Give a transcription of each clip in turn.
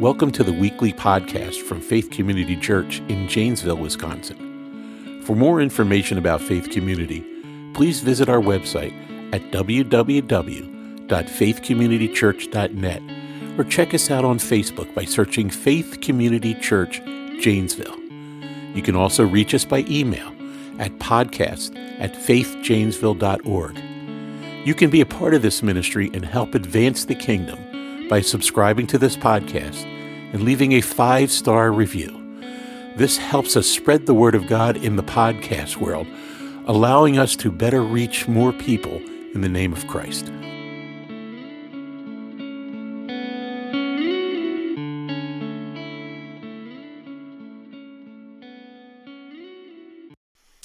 Welcome to the weekly podcast from Faith Community Church in Janesville, Wisconsin. For more information about Faith Community, please visit our website at www.faithcommunitychurch.net or check us out on Facebook by searching Faith Community Church Janesville. You can also reach us by email at podcast at faithjanesville.org. You can be a part of this ministry and help advance the kingdom by subscribing to this podcast and leaving a five star review. This helps us spread the word of God in the podcast world, allowing us to better reach more people in the name of Christ.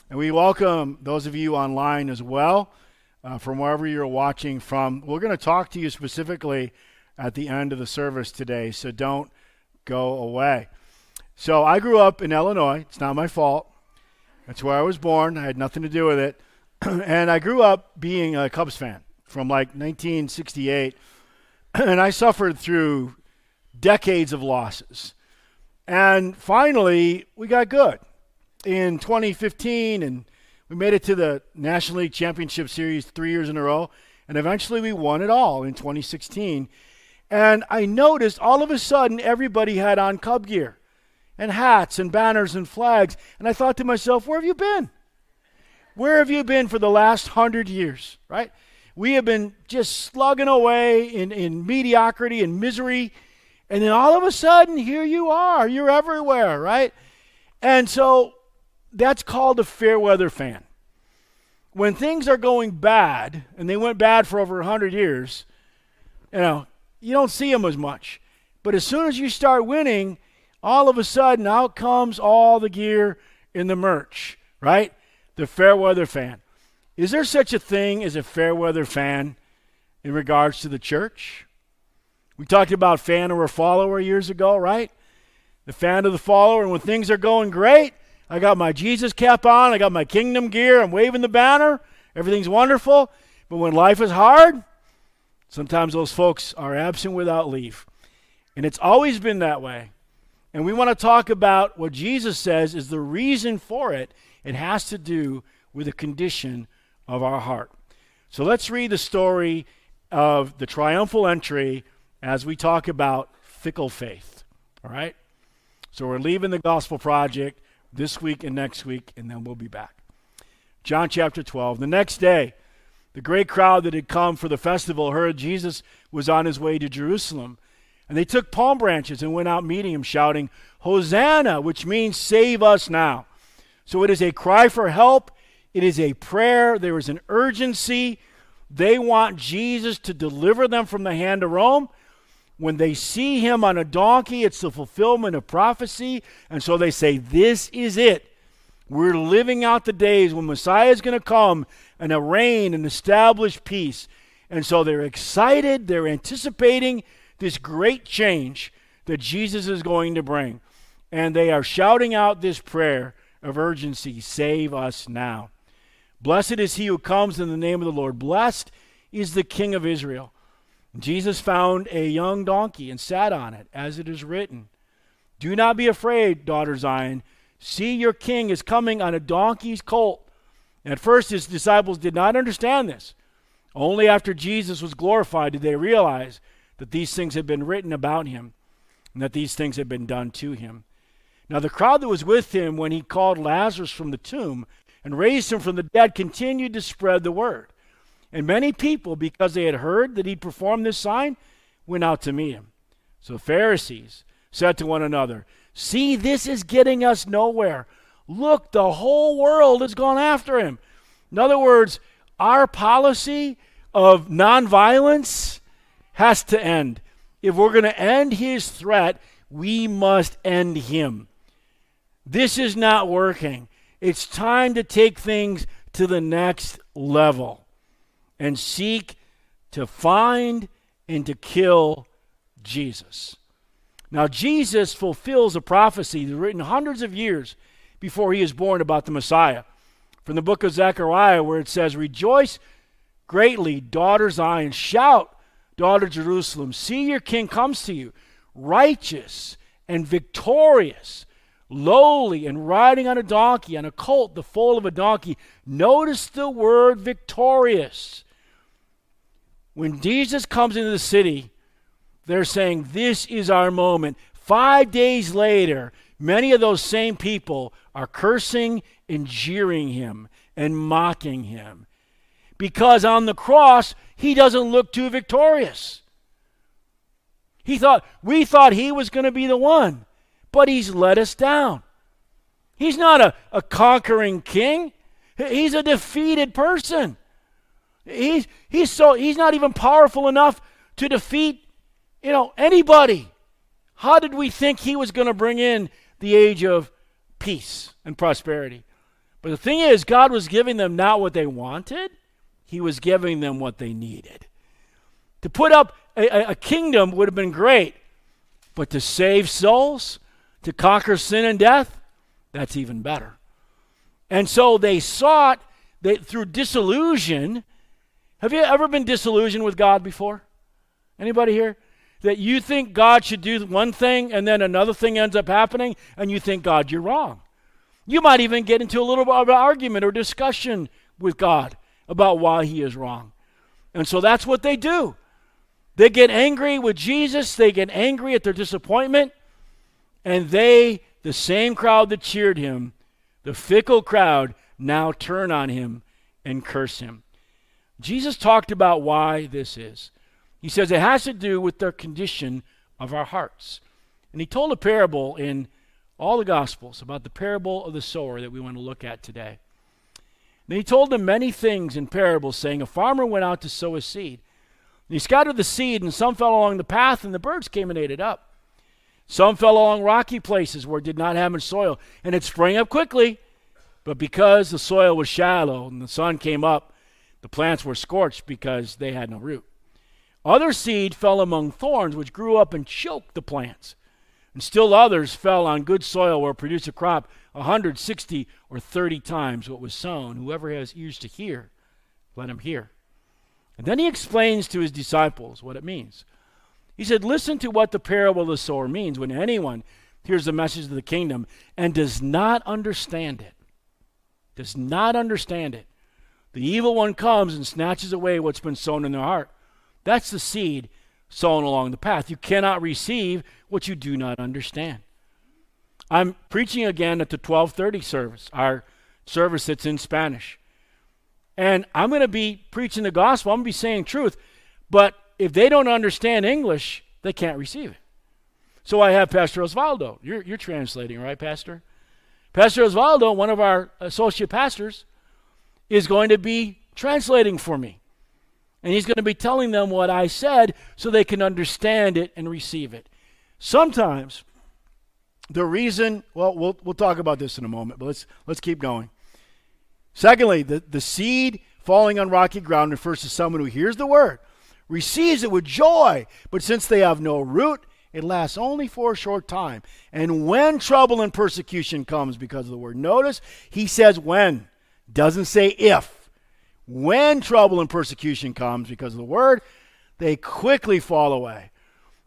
And we welcome those of you online as well, uh, from wherever you're watching from. We're going to talk to you specifically at the end of the service today, so don't go away. So I grew up in Illinois. It's not my fault. That's where I was born. I had nothing to do with it. and I grew up being a Cubs fan from like 1968. and I suffered through decades of losses. And finally, we got good in 2015, and we made it to the National League Championship Series three years in a row. And eventually, we won it all in 2016. And I noticed all of a sudden everybody had on Cub gear and hats and banners and flags. And I thought to myself, where have you been? Where have you been for the last hundred years, right? We have been just slugging away in, in mediocrity and misery. And then all of a sudden, here you are. You're everywhere, right? And so that's called a fair weather fan. When things are going bad, and they went bad for over 100 years, you know, you don't see them as much. But as soon as you start winning, all of a sudden out comes all the gear in the merch, right? The fair weather fan. Is there such a thing as a fair weather fan in regards to the church? We talked about fan or a follower years ago, right? The fan of the follower, and when things are going great, I got my Jesus cap on, I got my kingdom gear, I'm waving the banner, everything's wonderful. But when life is hard, Sometimes those folks are absent without leave. And it's always been that way. And we want to talk about what Jesus says is the reason for it. It has to do with the condition of our heart. So let's read the story of the triumphal entry as we talk about fickle faith. All right? So we're leaving the Gospel Project this week and next week, and then we'll be back. John chapter 12. The next day, the great crowd that had come for the festival heard Jesus was on his way to Jerusalem. And they took palm branches and went out meeting him, shouting, Hosanna, which means save us now. So it is a cry for help. It is a prayer. There is an urgency. They want Jesus to deliver them from the hand of Rome. When they see him on a donkey, it's the fulfillment of prophecy. And so they say, This is it. We're living out the days when Messiah is going to come and reign and establish peace. And so they're excited, they're anticipating this great change that Jesus is going to bring. And they are shouting out this prayer of urgency Save us now. Blessed is he who comes in the name of the Lord. Blessed is the King of Israel. Jesus found a young donkey and sat on it, as it is written. Do not be afraid, daughter Zion. See, your king is coming on a donkey's colt at first, his disciples did not understand this. Only after Jesus was glorified did they realize that these things had been written about him and that these things had been done to him. Now, the crowd that was with him when he called Lazarus from the tomb and raised him from the dead continued to spread the word. And many people, because they had heard that he performed this sign, went out to meet him. So Pharisees said to one another, See, this is getting us nowhere. Look, the whole world has gone after him. In other words, our policy of nonviolence has to end. If we're going to end his threat, we must end him. This is not working. It's time to take things to the next level and seek to find and to kill Jesus. Now, Jesus fulfills a prophecy written hundreds of years before he is born about the Messiah. From the book of Zechariah, where it says, Rejoice greatly, daughter Zion. Shout, daughter Jerusalem. See, your king comes to you. righteous and victorious, lowly and riding on a donkey, on a colt, the foal of a donkey. Notice the word victorious. When Jesus comes into the city, they're saying, This is our moment. Five days later, many of those same people are cursing and jeering him and mocking him. Because on the cross, he doesn't look too victorious. He thought, we thought he was going to be the one, but he's let us down. He's not a, a conquering king. He's a defeated person. He's, he's so he's not even powerful enough to defeat, you know, anybody. How did we think he was going to bring in the age of peace and prosperity? But the thing is, God was giving them not what they wanted, He was giving them what they needed. To put up a, a kingdom would have been great, but to save souls, to conquer sin and death, that's even better. And so they sought that through disillusion. Have you ever been disillusioned with God before? Anybody here? That you think God should do one thing and then another thing ends up happening and you think, God, you're wrong. You might even get into a little bit of an argument or discussion with God about why he is wrong. And so that's what they do. They get angry with Jesus, they get angry at their disappointment, and they, the same crowd that cheered him, the fickle crowd, now turn on him and curse him. Jesus talked about why this is. He says it has to do with the condition of our hearts. And he told a parable in all the Gospels about the parable of the sower that we want to look at today. And he told them many things in parables, saying, A farmer went out to sow his seed. And he scattered the seed, and some fell along the path, and the birds came and ate it up. Some fell along rocky places where it did not have much soil, and it sprang up quickly. But because the soil was shallow and the sun came up, the plants were scorched because they had no root. Other seed fell among thorns, which grew up and choked the plants. And still others fell on good soil where it produced a crop a hundred, sixty, or thirty times what was sown. Whoever has ears to hear, let him hear. And then he explains to his disciples what it means. He said, Listen to what the parable of the sower means when anyone hears the message of the kingdom and does not understand it. Does not understand it. The evil one comes and snatches away what's been sown in their heart. That's the seed sown along the path. You cannot receive what you do not understand. I'm preaching again at the 1230 service, our service that's in Spanish. And I'm going to be preaching the gospel. I'm going to be saying truth. But if they don't understand English, they can't receive it. So I have Pastor Osvaldo. You're, you're translating, right, Pastor? Pastor Osvaldo, one of our associate pastors, is going to be translating for me. And he's going to be telling them what I said so they can understand it and receive it. Sometimes the reason, well, we'll, we'll talk about this in a moment, but let's, let's keep going. Secondly, the, the seed falling on rocky ground refers to someone who hears the word, receives it with joy, but since they have no root, it lasts only for a short time. And when trouble and persecution comes because of the word, notice he says when, doesn't say if. When trouble and persecution comes because of the word, they quickly fall away.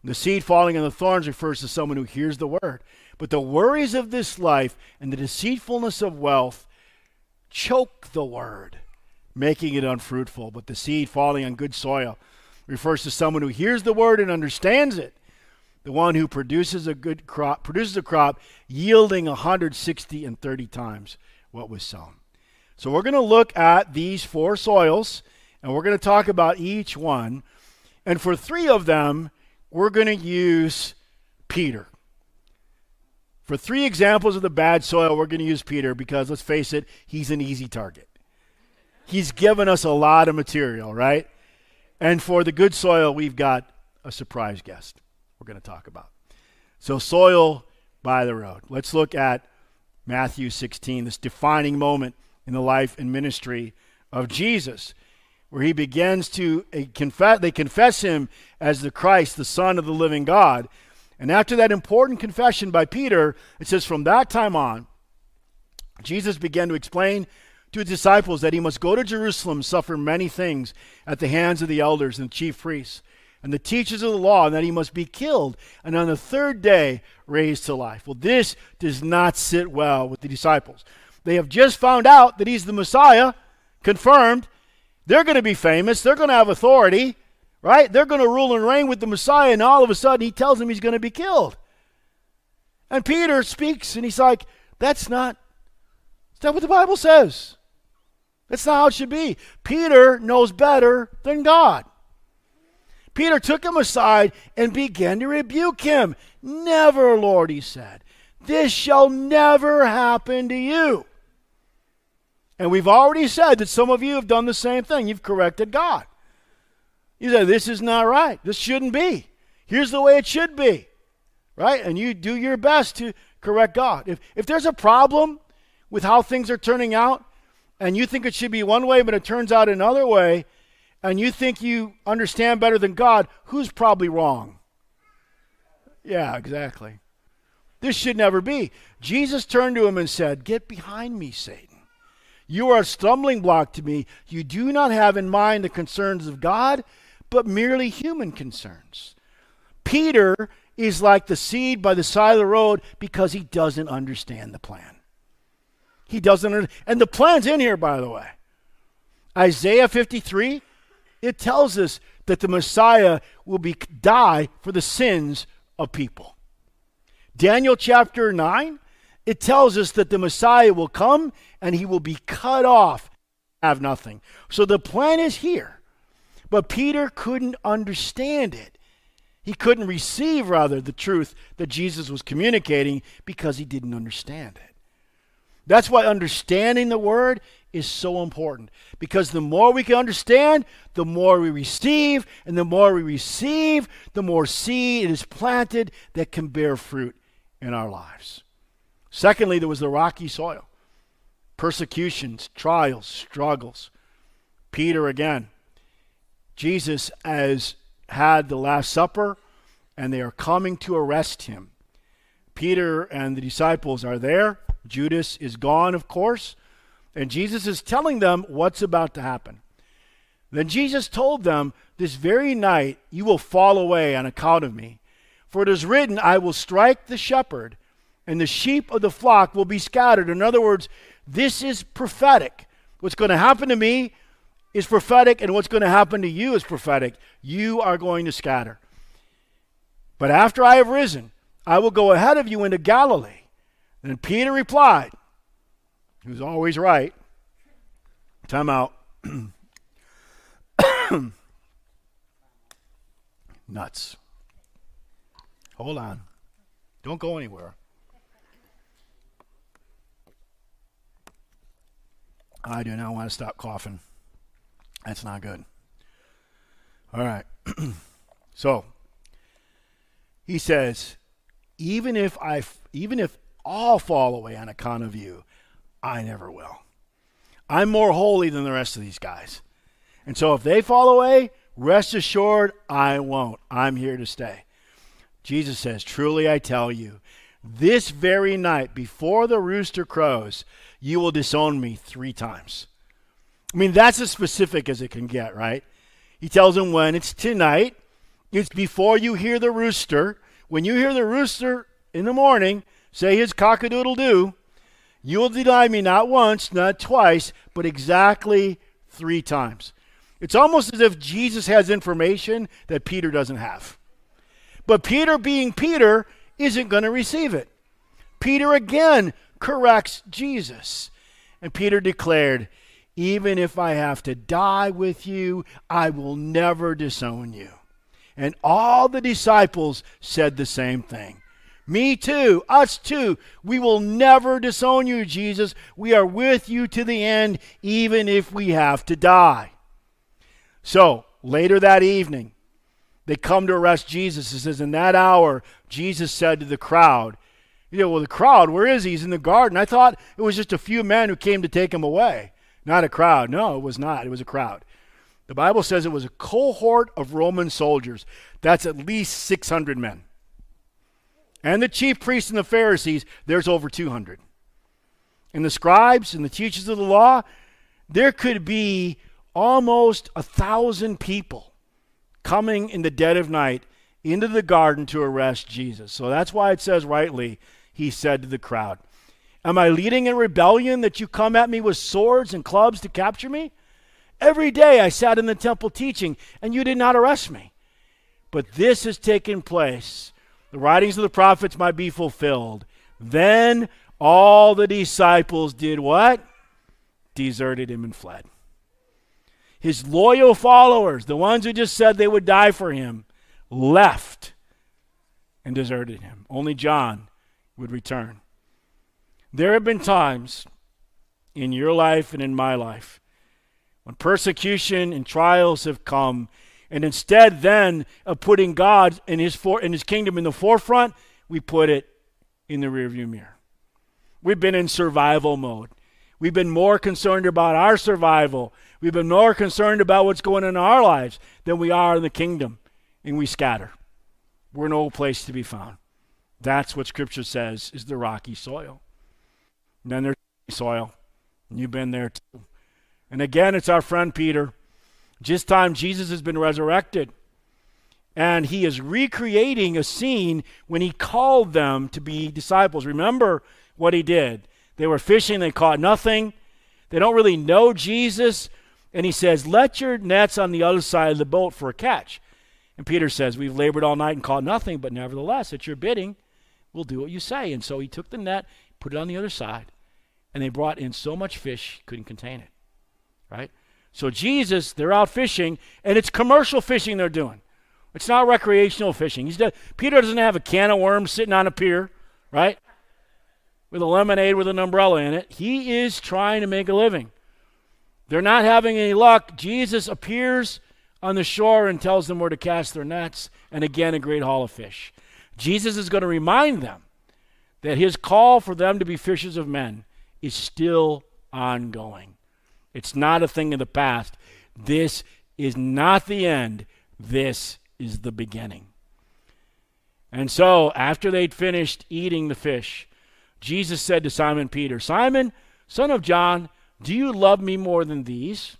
The seed falling on the thorns refers to someone who hears the word. But the worries of this life and the deceitfulness of wealth choke the word, making it unfruitful. But the seed falling on good soil refers to someone who hears the word and understands it. The one who produces a good crop, produces a crop yielding 160 and 30 times what was sown. So we're going to look at these four soils and we're going to talk about each one. And for three of them, we're going to use Peter. For three examples of the bad soil, we're going to use Peter because let's face it, he's an easy target. He's given us a lot of material, right? And for the good soil, we've got a surprise guest we're going to talk about. So, soil by the road. Let's look at Matthew 16, this defining moment in the life and ministry of Jesus, where he begins to uh, confess, they confess him as the Christ, the Son of the living God. And after that important confession by Peter, it says, from that time on, Jesus began to explain to his disciples that he must go to Jerusalem, suffer many things at the hands of the elders and chief priests, and the teachers of the law, and that he must be killed, and on the third day raised to life. Well, this does not sit well with the disciples. They have just found out that he's the Messiah, confirmed. They're going to be famous, they're going to have authority, right? They're going to rule and reign with the Messiah, and all of a sudden he tells them he's going to be killed. And Peter speaks, and he's like, That's not, that's not what the Bible says. That's not how it should be. Peter knows better than God. Peter took him aside and began to rebuke him. Never, Lord, he said. This shall never happen to you. And we've already said that some of you have done the same thing. You've corrected God. You say, This is not right. This shouldn't be. Here's the way it should be. Right? And you do your best to correct God. If, if there's a problem with how things are turning out, and you think it should be one way, but it turns out another way, and you think you understand better than God, who's probably wrong? Yeah, exactly. This should never be. Jesus turned to him and said, Get behind me, Satan. You are a stumbling block to me. You do not have in mind the concerns of God, but merely human concerns. Peter is like the seed by the side of the road because he doesn't understand the plan. He doesn't, and the plan's in here, by the way. Isaiah 53 it tells us that the Messiah will be die for the sins of people. Daniel chapter 9, it tells us that the Messiah will come and he will be cut off, have nothing. So the plan is here. But Peter couldn't understand it. He couldn't receive, rather, the truth that Jesus was communicating because he didn't understand it. That's why understanding the word is so important because the more we can understand, the more we receive, and the more we receive, the more seed is planted that can bear fruit in our lives. Secondly, there was the rocky soil persecutions, trials, struggles. Peter again. Jesus has had the Last Supper, and they are coming to arrest him. Peter and the disciples are there. Judas is gone, of course. And Jesus is telling them what's about to happen. Then Jesus told them, This very night you will fall away on account of me. For it is written, I will strike the shepherd, and the sheep of the flock will be scattered. In other words, this is prophetic. What's going to happen to me is prophetic, and what's going to happen to you is prophetic. You are going to scatter. But after I have risen, I will go ahead of you into Galilee. And Peter replied, who's always right. Time out. Nuts. Hold on. Don't go anywhere. I do not want to stop coughing. That's not good. All right. so he says, even if I, even if all fall away on account of you, I never will. I'm more holy than the rest of these guys. And so if they fall away, rest assured, I won't. I'm here to stay. Jesus says, Truly I tell you, this very night, before the rooster crows, you will disown me three times. I mean, that's as specific as it can get, right? He tells him when it's tonight, it's before you hear the rooster. When you hear the rooster in the morning, say his cock a doodle doo, you will deny me not once, not twice, but exactly three times. It's almost as if Jesus has information that Peter doesn't have. But Peter, being Peter, isn't going to receive it. Peter again corrects Jesus. And Peter declared, Even if I have to die with you, I will never disown you. And all the disciples said the same thing. Me too. Us too. We will never disown you, Jesus. We are with you to the end, even if we have to die. So, later that evening, they come to arrest Jesus. It says, In that hour, Jesus said to the crowd, You know, well, the crowd, where is he? He's in the garden. I thought it was just a few men who came to take him away. Not a crowd. No, it was not. It was a crowd. The Bible says it was a cohort of Roman soldiers. That's at least 600 men and the chief priests and the Pharisees, there's over 200. And the scribes and the teachers of the law, there could be almost a thousand people coming in the dead of night into the garden to arrest Jesus. So that's why it says rightly, he said to the crowd, Am I leading in rebellion that you come at me with swords and clubs to capture me? Every day I sat in the temple teaching, and you did not arrest me. But this has taken place. The writings of the prophets might be fulfilled. Then all the disciples did what? Deserted him and fled. His loyal followers, the ones who just said they would die for him, left and deserted him. Only John would return. There have been times in your life and in my life when persecution and trials have come, and instead then of putting God and his, for, and his kingdom in the forefront, we put it in the rearview mirror. We've been in survival mode. We've been more concerned about our survival. We've been more concerned about what's going on in our lives than we are in the kingdom, and we scatter. We're no place to be found. That's what Scripture says is the rocky soil. And then there's soil. And You've been there too. And again, it's our friend Peter. Just time Jesus has been resurrected. And he is recreating a scene when he called them to be disciples. Remember what he did. They were fishing, they caught nothing. They don't really know Jesus. And he says, Let your nets on the other side of the boat for a catch. And Peter says, We've labored all night and caught nothing, but nevertheless, at your bidding, we'll do what you say. And so he took the net, put it on the other side, and they brought in so much fish, couldn't contain it. Right? So Jesus, they're out fishing, and it's commercial fishing they're doing. It's not recreational fishing. He's Peter doesn't have a can of worms sitting on a pier, right? With a lemonade with an umbrella in it. He is trying to make a living. They're not having any luck. Jesus appears on the shore and tells them where to cast their nets, and again, a great haul of fish. Jesus is going to remind them that his call for them to be fishers of men is still ongoing. It's not a thing of the past. This is not the end. This is the beginning. And so, after they'd finished eating the fish, Jesus said to Simon Peter, Simon, son of John, do you love me more than these?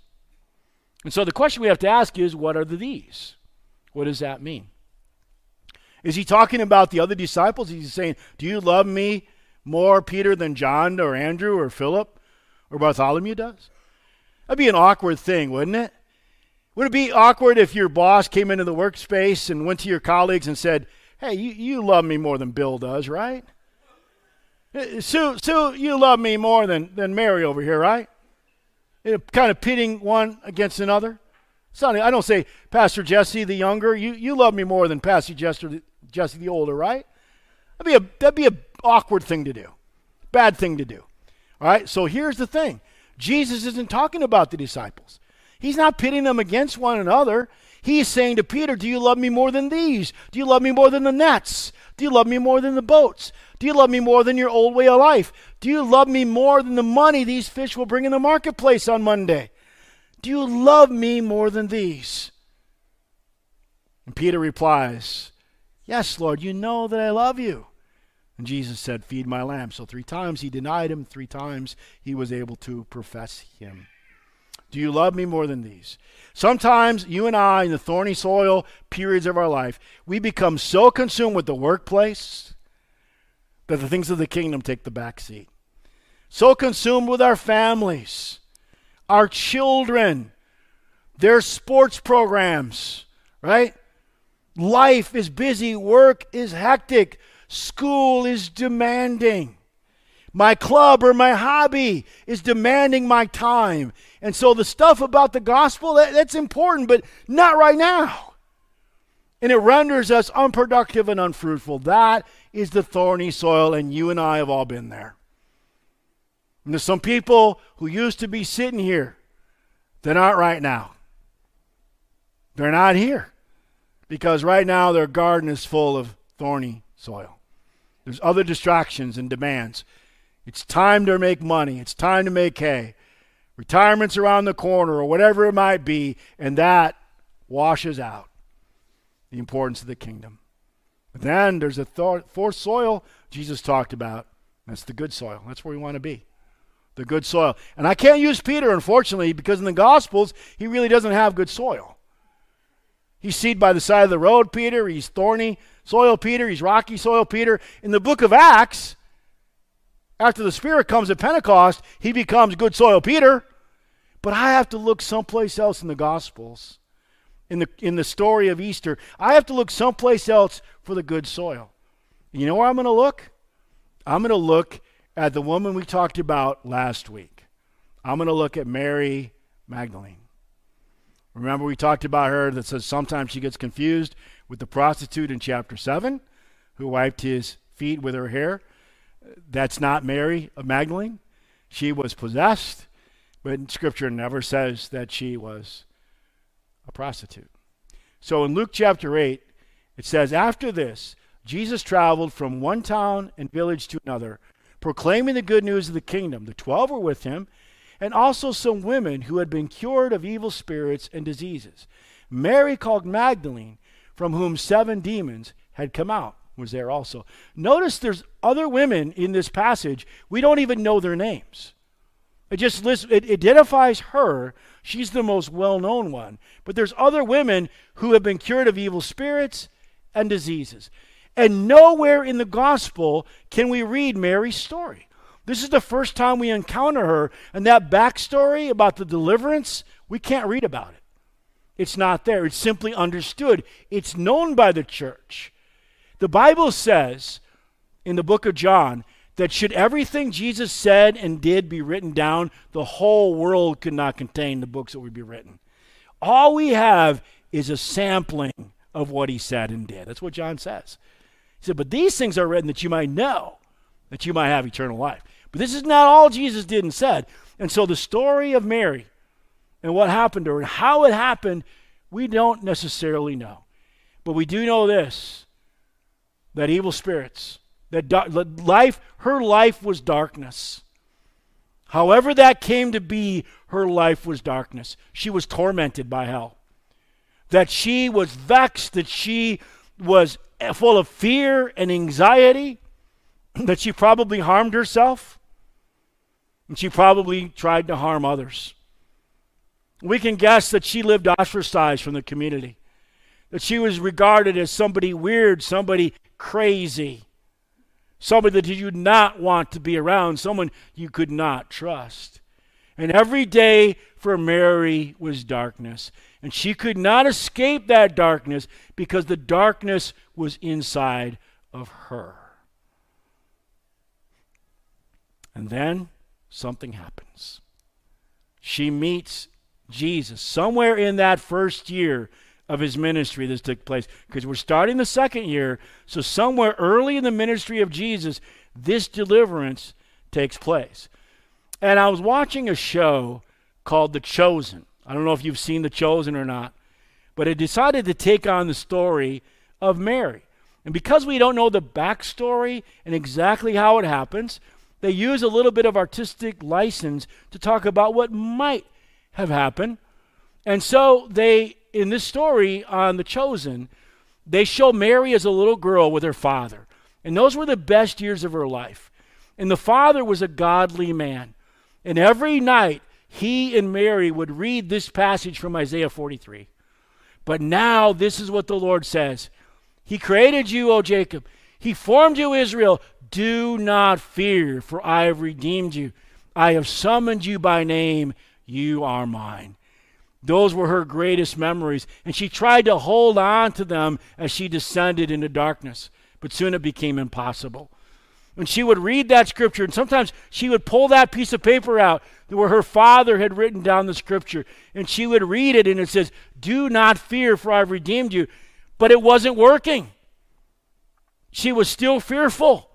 And so the question we have to ask is, what are the these? What does that mean? Is he talking about the other disciples? Is he saying, Do you love me more, Peter, than John or Andrew or Philip or Bartholomew does? That'd be an awkward thing, wouldn't it? Would it be awkward if your boss came into the workspace and went to your colleagues and said, Hey, you, you love me more than Bill does, right? Sue, Sue, you love me more than, than Mary over here, right? kind of pitting one against another. Not, I don't say, Pastor Jesse the younger, you, you love me more than Pastor Jesse, Jesse the older, right? That'd be a that'd be an awkward thing to do, bad thing to do. All right. So here's the thing: Jesus isn't talking about the disciples. He's not pitting them against one another. He's saying to Peter, Do you love me more than these? Do you love me more than the nets? Do you love me more than the boats? Do you love me more than your old way of life? Do you love me more than the money these fish will bring in the marketplace on Monday? Do you love me more than these? And Peter replies, Yes, Lord, you know that I love you. And Jesus said, Feed my lamb. So three times he denied him, three times he was able to profess him. Do you love me more than these? Sometimes you and I, in the thorny soil periods of our life, we become so consumed with the workplace that the things of the kingdom take the back seat. So consumed with our families our children, their sports programs, right? Life is busy, work is hectic, school is demanding. My club or my hobby is demanding my time. And so the stuff about the gospel, that, that's important, but not right now. And it renders us unproductive and unfruitful. That is the thorny soil, and you and I have all been there. And there's some people who used to be sitting here. They're not right now. They're not here. Because right now their garden is full of thorny soil. There's other distractions and demands. It's time to make money. It's time to make hay. Retirement's around the corner or whatever it might be, and that washes out the importance of the kingdom. But then there's a th- fourth soil Jesus talked about. That's the good soil. That's where we want to be the good soil. And I can't use Peter, unfortunately, because in the Gospels, he really doesn't have good soil. He's seed by the side of the road, Peter. He's thorny soil, Peter. He's rocky soil, Peter. In the book of Acts, after the Spirit comes at Pentecost, he becomes good soil, Peter. But I have to look someplace else in the Gospels, in the, in the story of Easter. I have to look someplace else for the good soil. You know where I'm going to look? I'm going to look at the woman we talked about last week. I'm going to look at Mary Magdalene. Remember, we talked about her that says sometimes she gets confused with the prostitute in chapter 7 who wiped his feet with her hair. That's not Mary of Magdalene. She was possessed, but Scripture never says that she was a prostitute. So in Luke chapter 8, it says, After this, Jesus traveled from one town and village to another, proclaiming the good news of the kingdom. The twelve were with him, and also some women who had been cured of evil spirits and diseases. Mary called Magdalene, from whom seven demons had come out, was there also. Notice there's other women in this passage. We don't even know their names. It just lists, it identifies her. She's the most well known one. But there's other women who have been cured of evil spirits and diseases. And nowhere in the gospel can we read Mary's story. This is the first time we encounter her, and that backstory about the deliverance, we can't read about it. It's not there. It's simply understood. It's known by the church. The Bible says in the book of John that should everything Jesus said and did be written down, the whole world could not contain the books that would be written. All we have is a sampling of what he said and did. That's what John says. He said, But these things are written that you might know, that you might have eternal life. But this is not all Jesus did and said. And so the story of Mary and what happened to her and how it happened, we don't necessarily know. But we do know this that evil spirits, that life, her life was darkness. However, that came to be, her life was darkness. She was tormented by hell. That she was vexed, that she was full of fear and anxiety, that she probably harmed herself, and she probably tried to harm others. We can guess that she lived ostracized from the community, that she was regarded as somebody weird, somebody crazy, somebody that you did not want to be around, someone you could not trust. And every day for Mary was darkness. And she could not escape that darkness because the darkness was inside of her. And then something happens. She meets Jesus somewhere in that first year of his ministry this took place. Because we're starting the second year so somewhere early in the ministry of jesus this deliverance takes place. And i was watching a show called the chosen. I don't know if you've seen the chosen or not but it decided to take on the story of mary. And because we don't know the backstory and exactly how it happens they use a little bit of artistic license to talk about what might have happened. And so they in this story on The Chosen, they show Mary as a little girl with her father. And those were the best years of her life. And the father was a godly man. And every night, he and Mary would read this passage from Isaiah 43. But now, this is what the Lord says He created you, O Jacob. He formed you, Israel. Do not fear, for I have redeemed you. I have summoned you by name. You are mine. Those were her greatest memories, and she tried to hold on to them as she descended into darkness, but soon it became impossible. And she would read that scripture, and sometimes she would pull that piece of paper out where her father had written down the scripture, and she would read it, and it says, Do not fear, for I've redeemed you. But it wasn't working. She was still fearful.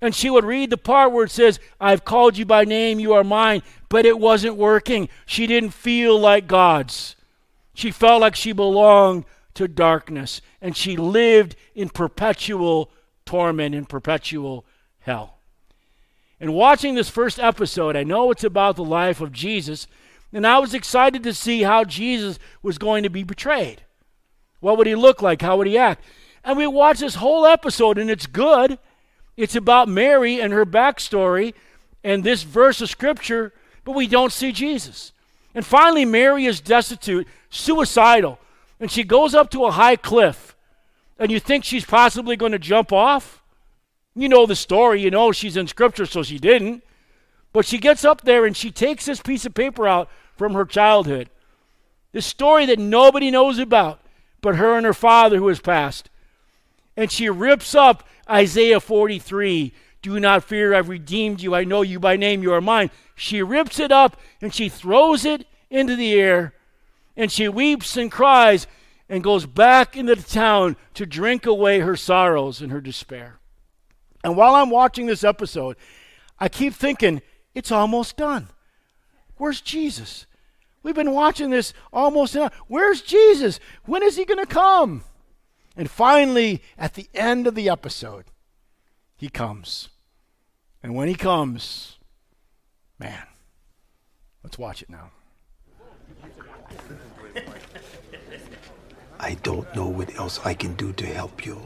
And she would read the part where it says, I've called you by name, you are mine. But it wasn't working. She didn't feel like God's. She felt like she belonged to darkness. And she lived in perpetual torment, in perpetual hell. And watching this first episode, I know it's about the life of Jesus. And I was excited to see how Jesus was going to be betrayed. What would he look like? How would he act? And we watched this whole episode, and it's good. It's about Mary and her backstory and this verse of Scripture, but we don't see Jesus. And finally, Mary is destitute, suicidal. and she goes up to a high cliff, and you think she's possibly going to jump off. You know the story, you know she's in scripture, so she didn't. But she gets up there and she takes this piece of paper out from her childhood. This story that nobody knows about but her and her father who has passed. And she rips up Isaiah 43 Do not fear, I've redeemed you. I know you by name, you are mine. She rips it up and she throws it into the air and she weeps and cries and goes back into the town to drink away her sorrows and her despair. And while I'm watching this episode, I keep thinking, it's almost done. Where's Jesus? We've been watching this almost. Where's Jesus? When is he going to come? And finally, at the end of the episode, he comes. And when he comes, man, let's watch it now. I don't know what else I can do to help you.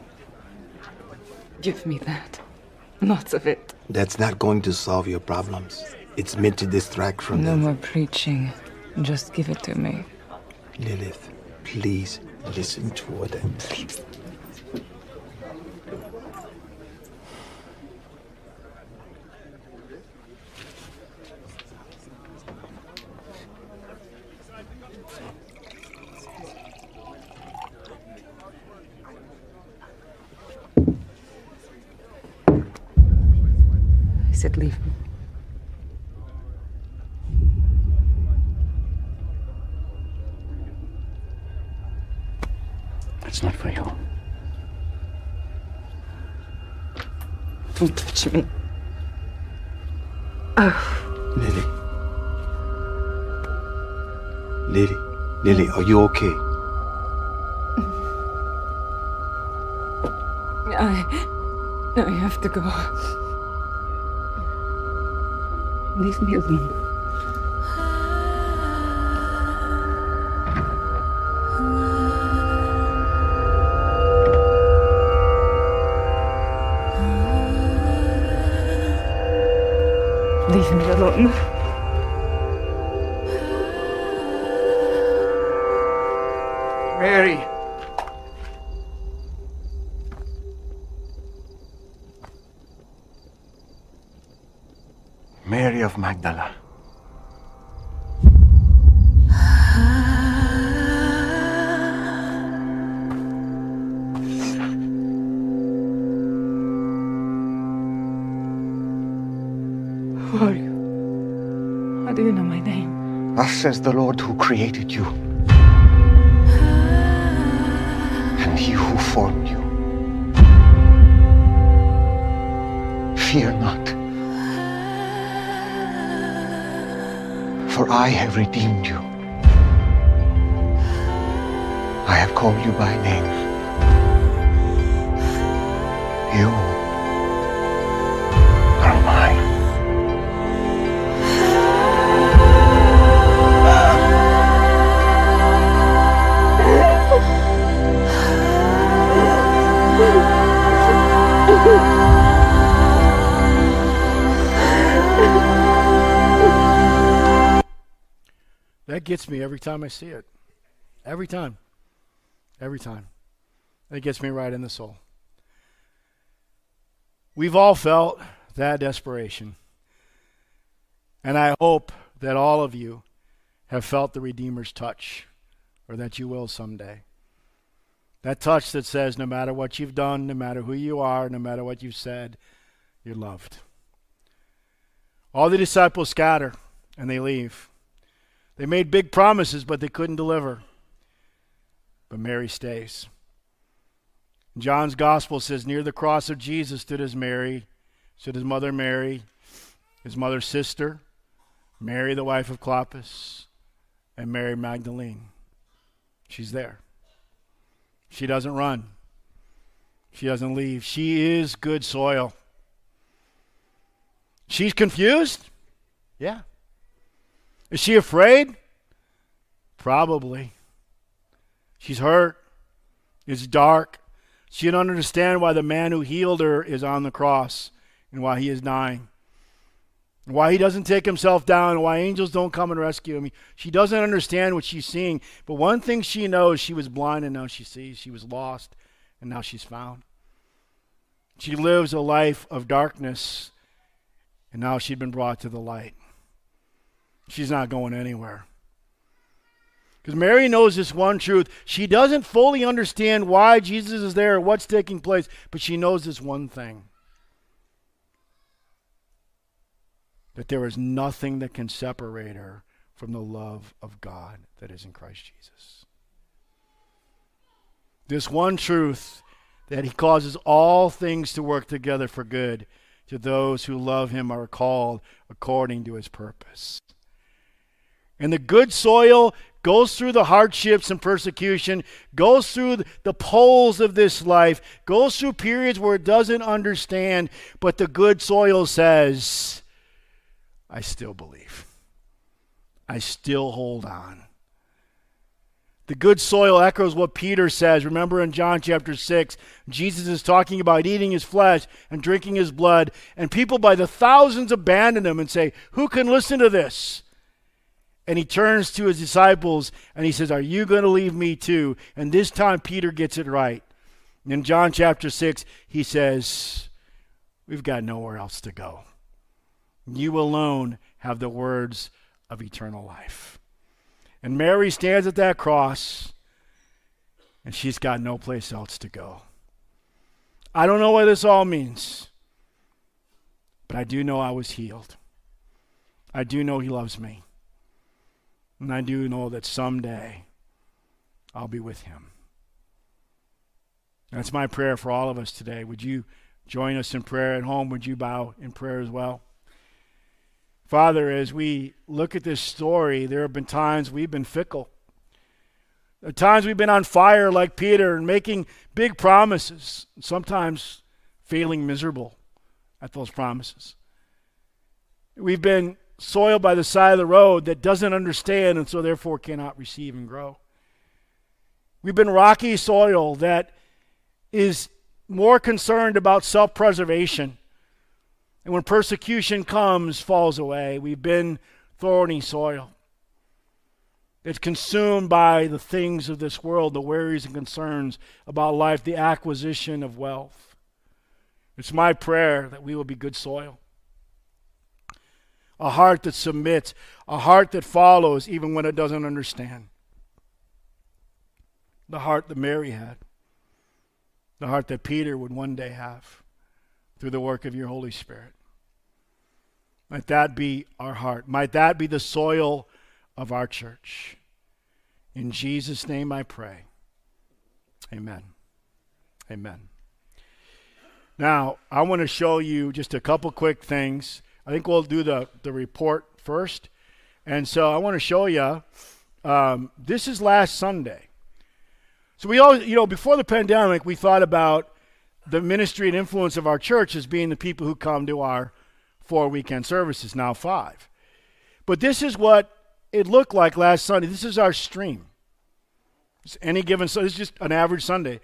Give me that. Lots of it. That's not going to solve your problems. It's meant to distract from No them. more preaching. Just give it to me. Lilith, please listen to what I'm Please. I said leave me. It's not for you. Don't touch me. Oh. Lily. Lily. Lily, are you okay? I. I have to go. Leave me alone. Leave says the Lord who created you, and he who formed you. Fear not, for I have redeemed you. I have called you by name. You That gets me every time I see it. Every time. Every time. It gets me right in the soul. We've all felt that desperation. And I hope that all of you have felt the Redeemer's touch, or that you will someday. That touch that says, no matter what you've done, no matter who you are, no matter what you've said, you're loved. All the disciples scatter and they leave. They made big promises, but they couldn't deliver. But Mary stays. John's gospel says, Near the cross of Jesus stood his Mary, stood his mother Mary, his mother's sister, Mary, the wife of Clopas, and Mary Magdalene. She's there. She doesn't run. She doesn't leave. She is good soil. She's confused? Yeah. Is she afraid? Probably. She's hurt. It's dark. She don't understand why the man who healed her is on the cross and why he is dying. why he doesn't take himself down, why angels don't come and rescue him. She doesn't understand what she's seeing, but one thing she knows she was blind and now she sees. She was lost and now she's found. She lives a life of darkness and now she'd been brought to the light. She's not going anywhere. Because Mary knows this one truth. She doesn't fully understand why Jesus is there, what's taking place, but she knows this one thing that there is nothing that can separate her from the love of God that is in Christ Jesus. This one truth that he causes all things to work together for good to those who love him are called according to his purpose. And the good soil goes through the hardships and persecution, goes through the poles of this life, goes through periods where it doesn't understand, but the good soil says, I still believe. I still hold on. The good soil echoes what Peter says. Remember in John chapter 6, Jesus is talking about eating his flesh and drinking his blood, and people by the thousands abandon him and say, Who can listen to this? And he turns to his disciples and he says, Are you going to leave me too? And this time Peter gets it right. In John chapter 6, he says, We've got nowhere else to go. You alone have the words of eternal life. And Mary stands at that cross, and she's got no place else to go. I don't know what this all means, but I do know I was healed. I do know He loves me. And I do know that someday I'll be with Him. That's my prayer for all of us today. Would you join us in prayer at home? Would you bow in prayer as well? Father, as we look at this story, there have been times we've been fickle. At times we've been on fire like Peter and making big promises, sometimes failing miserable at those promises. We've been soiled by the side of the road that doesn't understand and so therefore cannot receive and grow. We've been rocky soil that is more concerned about self preservation and when persecution comes, falls away. We've been thorny soil. It's consumed by the things of this world, the worries and concerns about life, the acquisition of wealth. It's my prayer that we will be good soil. A heart that submits, a heart that follows even when it doesn't understand. The heart that Mary had, the heart that Peter would one day have through the work of your Holy Spirit. Might that be our heart. Might that be the soil of our church. In Jesus' name I pray. Amen. Amen. Now, I want to show you just a couple quick things. I think we'll do the, the report first. And so I want to show you um, this is last Sunday. So we always, you know, before the pandemic, we thought about the ministry and influence of our church as being the people who come to our four weekend services, now five. But this is what it looked like last Sunday. This is our stream. It's any given Sunday, it's just an average Sunday.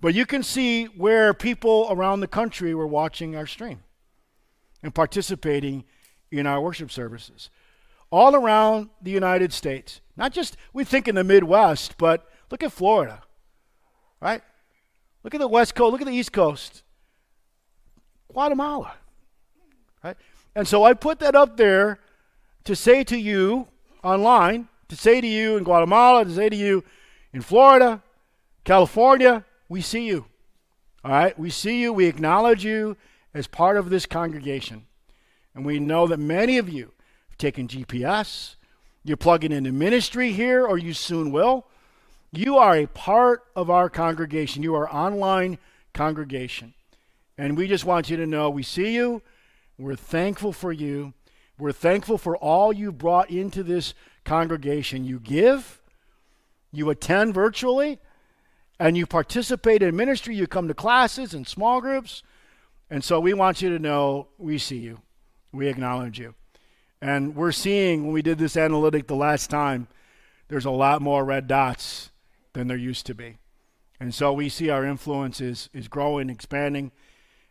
But you can see where people around the country were watching our stream and participating in our worship services. All around the United States. Not just, we think in the Midwest, but look at Florida, right? Look at the West Coast. Look at the East Coast. Guatemala. Right? And so I put that up there to say to you online, to say to you in Guatemala, to say to you in Florida, California, we see you. All right? We see you. We acknowledge you as part of this congregation. And we know that many of you have taken GPS. You're plugging into ministry here, or you soon will. You are a part of our congregation. You are online congregation. And we just want you to know we see you. We're thankful for you. We're thankful for all you brought into this congregation. You give, you attend virtually, and you participate in ministry. You come to classes and small groups. And so we want you to know we see you. We acknowledge you. And we're seeing when we did this analytic the last time, there's a lot more red dots than there used to be. And so we see our influence is, is growing, expanding.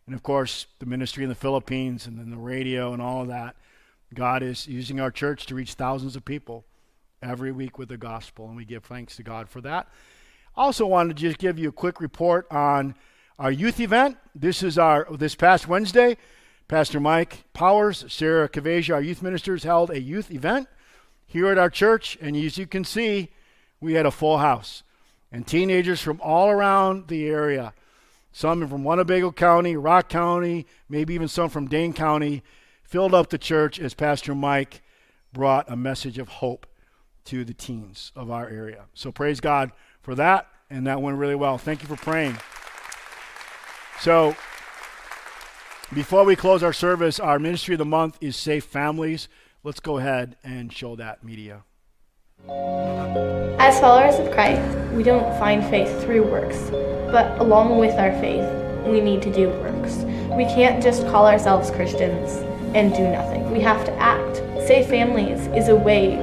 And of course, the ministry in the Philippines and then the radio and all of that. God is using our church to reach thousands of people every week with the gospel, and we give thanks to God for that. Also, wanted to just give you a quick report on our youth event. This is our this past Wednesday. Pastor Mike Powers, Sarah Kavasia, our youth ministers, held a youth event here at our church, and as you can see, we had a full house and teenagers from all around the area. Some from Winnebago County, Rock County, maybe even some from Dane County, filled up the church as Pastor Mike brought a message of hope to the teens of our area. So praise God for that, and that went really well. Thank you for praying. So, before we close our service, our ministry of the month is Safe Families. Let's go ahead and show that media. As followers of Christ, we don't find faith through works, but along with our faith, we need to do works. We can't just call ourselves Christians and do nothing. We have to act. Safe Families is a way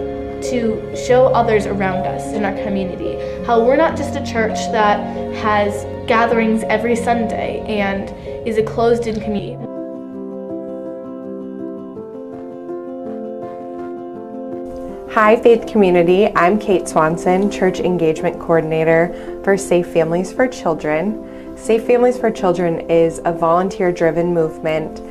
to show others around us in our community how we're not just a church that has gatherings every Sunday and is a closed in community. Hi, Faith Community. I'm Kate Swanson, Church Engagement Coordinator for Safe Families for Children. Safe Families for Children is a volunteer driven movement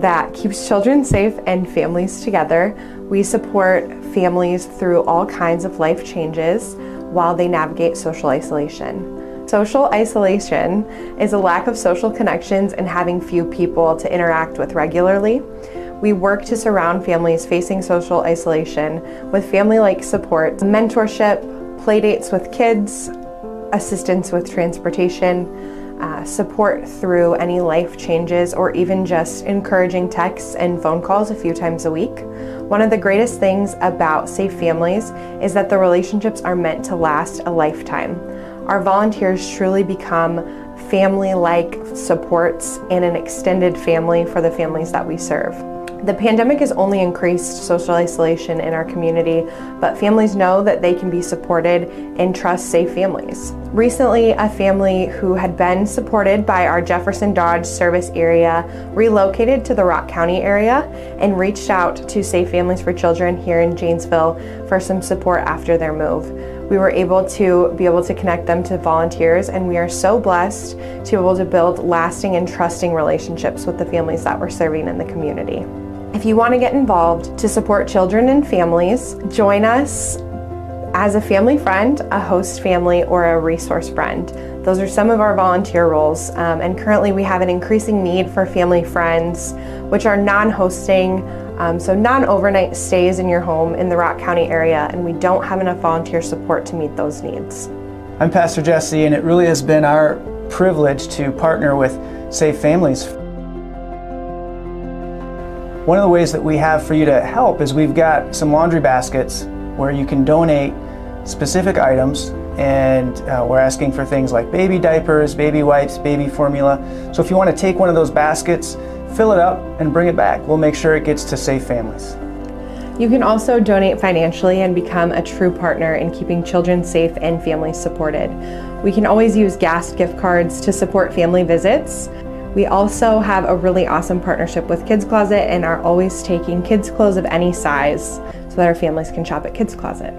that keeps children safe and families together. We support families through all kinds of life changes while they navigate social isolation. Social isolation is a lack of social connections and having few people to interact with regularly. We work to surround families facing social isolation with family like support, mentorship, playdates with kids, assistance with transportation, uh, support through any life changes, or even just encouraging texts and phone calls a few times a week. One of the greatest things about Safe Families is that the relationships are meant to last a lifetime. Our volunteers truly become family like supports and an extended family for the families that we serve. The pandemic has only increased social isolation in our community, but families know that they can be supported and trust safe families. Recently, a family who had been supported by our Jefferson Dodge service area relocated to the Rock County area and reached out to Safe Families for Children here in Janesville for some support after their move. We were able to be able to connect them to volunteers, and we are so blessed to be able to build lasting and trusting relationships with the families that we're serving in the community. If you want to get involved to support children and families, join us as a family friend, a host family, or a resource friend. Those are some of our volunteer roles, um, and currently we have an increasing need for family friends, which are non hosting, um, so non overnight stays in your home in the Rock County area, and we don't have enough volunteer support to meet those needs. I'm Pastor Jesse, and it really has been our privilege to partner with Safe Families one of the ways that we have for you to help is we've got some laundry baskets where you can donate specific items and uh, we're asking for things like baby diapers, baby wipes, baby formula. So if you want to take one of those baskets, fill it up and bring it back. We'll make sure it gets to safe families. You can also donate financially and become a true partner in keeping children safe and families supported. We can always use gas gift cards to support family visits. We also have a really awesome partnership with Kids Closet and are always taking kids' clothes of any size so that our families can shop at Kids Closet.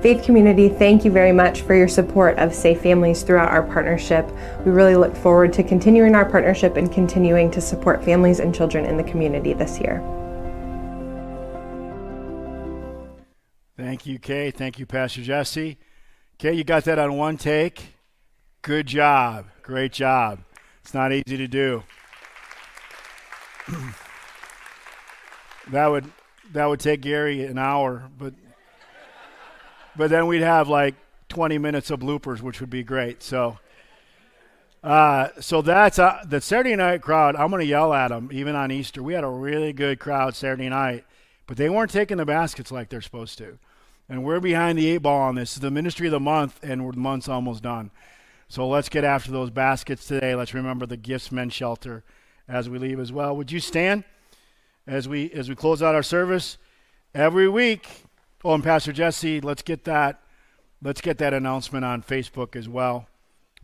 Faith Community, thank you very much for your support of Safe Families throughout our partnership. We really look forward to continuing our partnership and continuing to support families and children in the community this year. Thank you, Kay. Thank you, Pastor Jesse. Kay, you got that on one take. Good job. Great job. It's not easy to do. that would that would take Gary an hour, but but then we'd have like 20 minutes of bloopers, which would be great. So. Uh, so that's uh, the Saturday night crowd. I'm going to yell at them even on Easter. We had a really good crowd Saturday night, but they weren't taking the baskets like they're supposed to. And we're behind the eight ball on this. Is the ministry of the month, and the month's almost done. So let's get after those baskets today. Let's remember the Gifts Men Shelter as we leave as well. Would you stand as we as we close out our service every week? Oh, and Pastor Jesse, let's get that let's get that announcement on Facebook as well.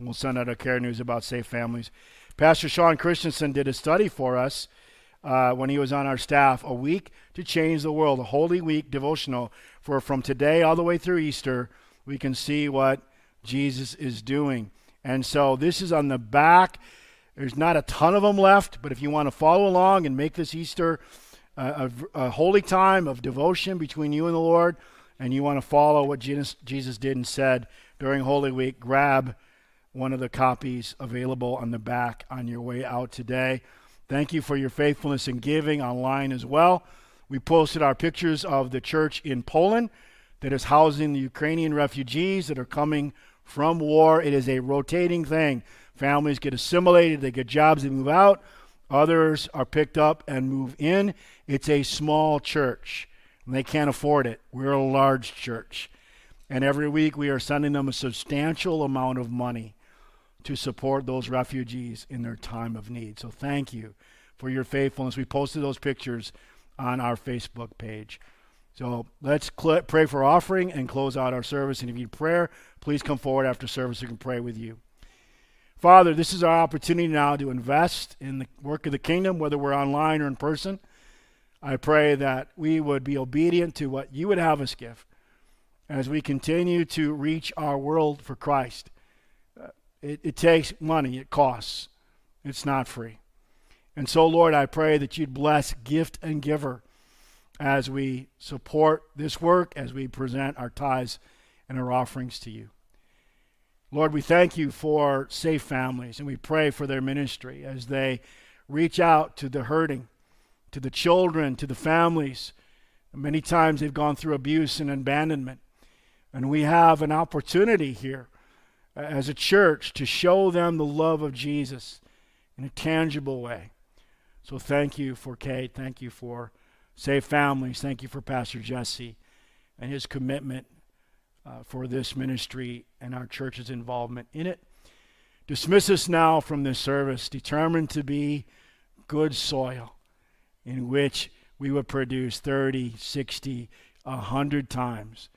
We'll send out a care news about safe families. Pastor Sean Christensen did a study for us uh, when he was on our staff, a week to change the world, a Holy Week devotional for from today all the way through Easter. We can see what Jesus is doing. And so this is on the back. There's not a ton of them left, but if you want to follow along and make this Easter a, a, holy time of devotion between you and the Lord, and you want to follow what Jesus, Jesus did and said during Holy Week, grab one of the copies available on the back on your way out today. Thank you for your faithfulness in giving online as well. We posted our pictures of the church in Poland that is housing the Ukrainian refugees that are coming from war. It is a rotating thing. Families get assimilated, they get jobs, they move out. Others are picked up and move in. It's a small church. And they can't afford it. We're a large church. And every week we are sending them a substantial amount of money to support those refugees in their time of need. So thank you for your faithfulness. We posted those pictures on our Facebook page. So let's cl- pray for offering and close out our service. And if you need prayer, please come forward after service. We can pray with you. Father, this is our opportunity now to invest in the work of the kingdom, whether we're online or in person. I pray that we would be obedient to what you would have us give as we continue to reach our world for Christ. Uh, it, it takes money, it costs, it's not free. And so, Lord, I pray that you'd bless gift and giver as we support this work, as we present our tithes and our offerings to you. Lord, we thank you for safe families and we pray for their ministry as they reach out to the hurting, to the children, to the families. Many times they've gone through abuse and abandonment. And we have an opportunity here uh, as a church to show them the love of Jesus in a tangible way. So thank you for Kate. Thank you for Safe Families. Thank you for Pastor Jesse and his commitment uh, for this ministry and our church's involvement in it. Dismiss us now from this service, determined to be good soil in which we would produce 30, 60, 100 times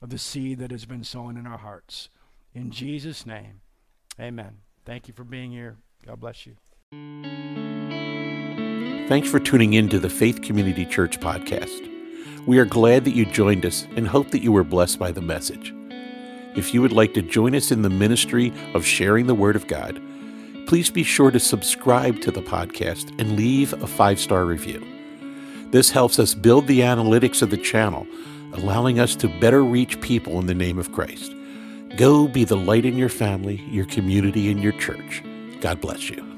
of the seed that has been sown in our hearts. In Jesus' name, amen. Thank you for being here. God bless you. Thanks for tuning in to the Faith Community Church podcast. We are glad that you joined us and hope that you were blessed by the message. If you would like to join us in the ministry of sharing the Word of God, please be sure to subscribe to the podcast and leave a five star review. This helps us build the analytics of the channel, allowing us to better reach people in the name of Christ. Go be the light in your family, your community, and your church. God bless you.